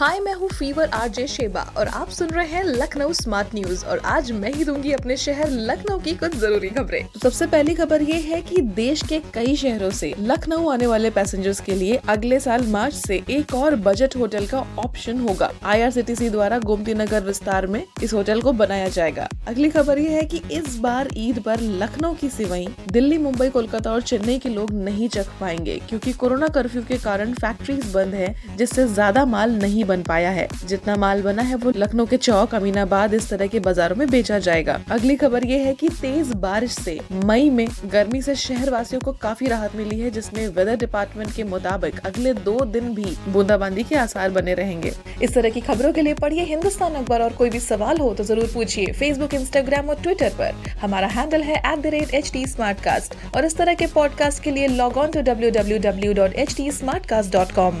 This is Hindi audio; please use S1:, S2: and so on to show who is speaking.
S1: हाय, मैं हूँ फीवर आरजे शेबा और आप सुन रहे हैं लखनऊ स्मार्ट न्यूज़ और आज मैं ही दूँगी अपने शहर लखनऊ की कुछ ज़रूरी खबरें। तो सबसे पहली खबर ये है कि देश के कई शहरों से लखनऊ आने वाले पैसेंजर्स के लिए अगले साल मार्च से एक और बजट होटल का ऑप्शन होगा। आईआरसीटीसी द्वारा गोमती नगर विस्तार में इस होटल को बनाया जाएगा। अगली खबर ये है की इस बार ईद पर लखनऊ की सिवई, दिल्ली, मुंबई, कोलकाता और चेन्नई के लोग नहीं चख पाएँगे क्योंकि कोरोना कर्फ्यू के कारण फैक्ट्रीज बंद है, जिससे ज़्यादा माल नहीं बन पाया है। जितना माल बना है, वो लखनऊ के चौक, अमीनाबाद, इस तरह के बाजारों में बेचा जाएगा। अगली खबर ये है कि तेज बारिश से मई में गर्मी से शहर वासियों को काफ़ी राहत मिली है, जिसमें वेदर डिपार्टमेंट के मुताबिक अगले दो दिन भी बूंदाबांदी के आसार बने रहेंगे। इस तरह की खबरों के लिए पढ़िए हिंदुस्तान अखबार और कोई भी सवाल हो तो ज़रूर पूछिए फेसबुक इंस्टाग्राम और ट्विटर पर। हमारा हैंडल है एट और इस तरह के पॉडकास्ट के लिए log on to W W W dot H T smartcast dot com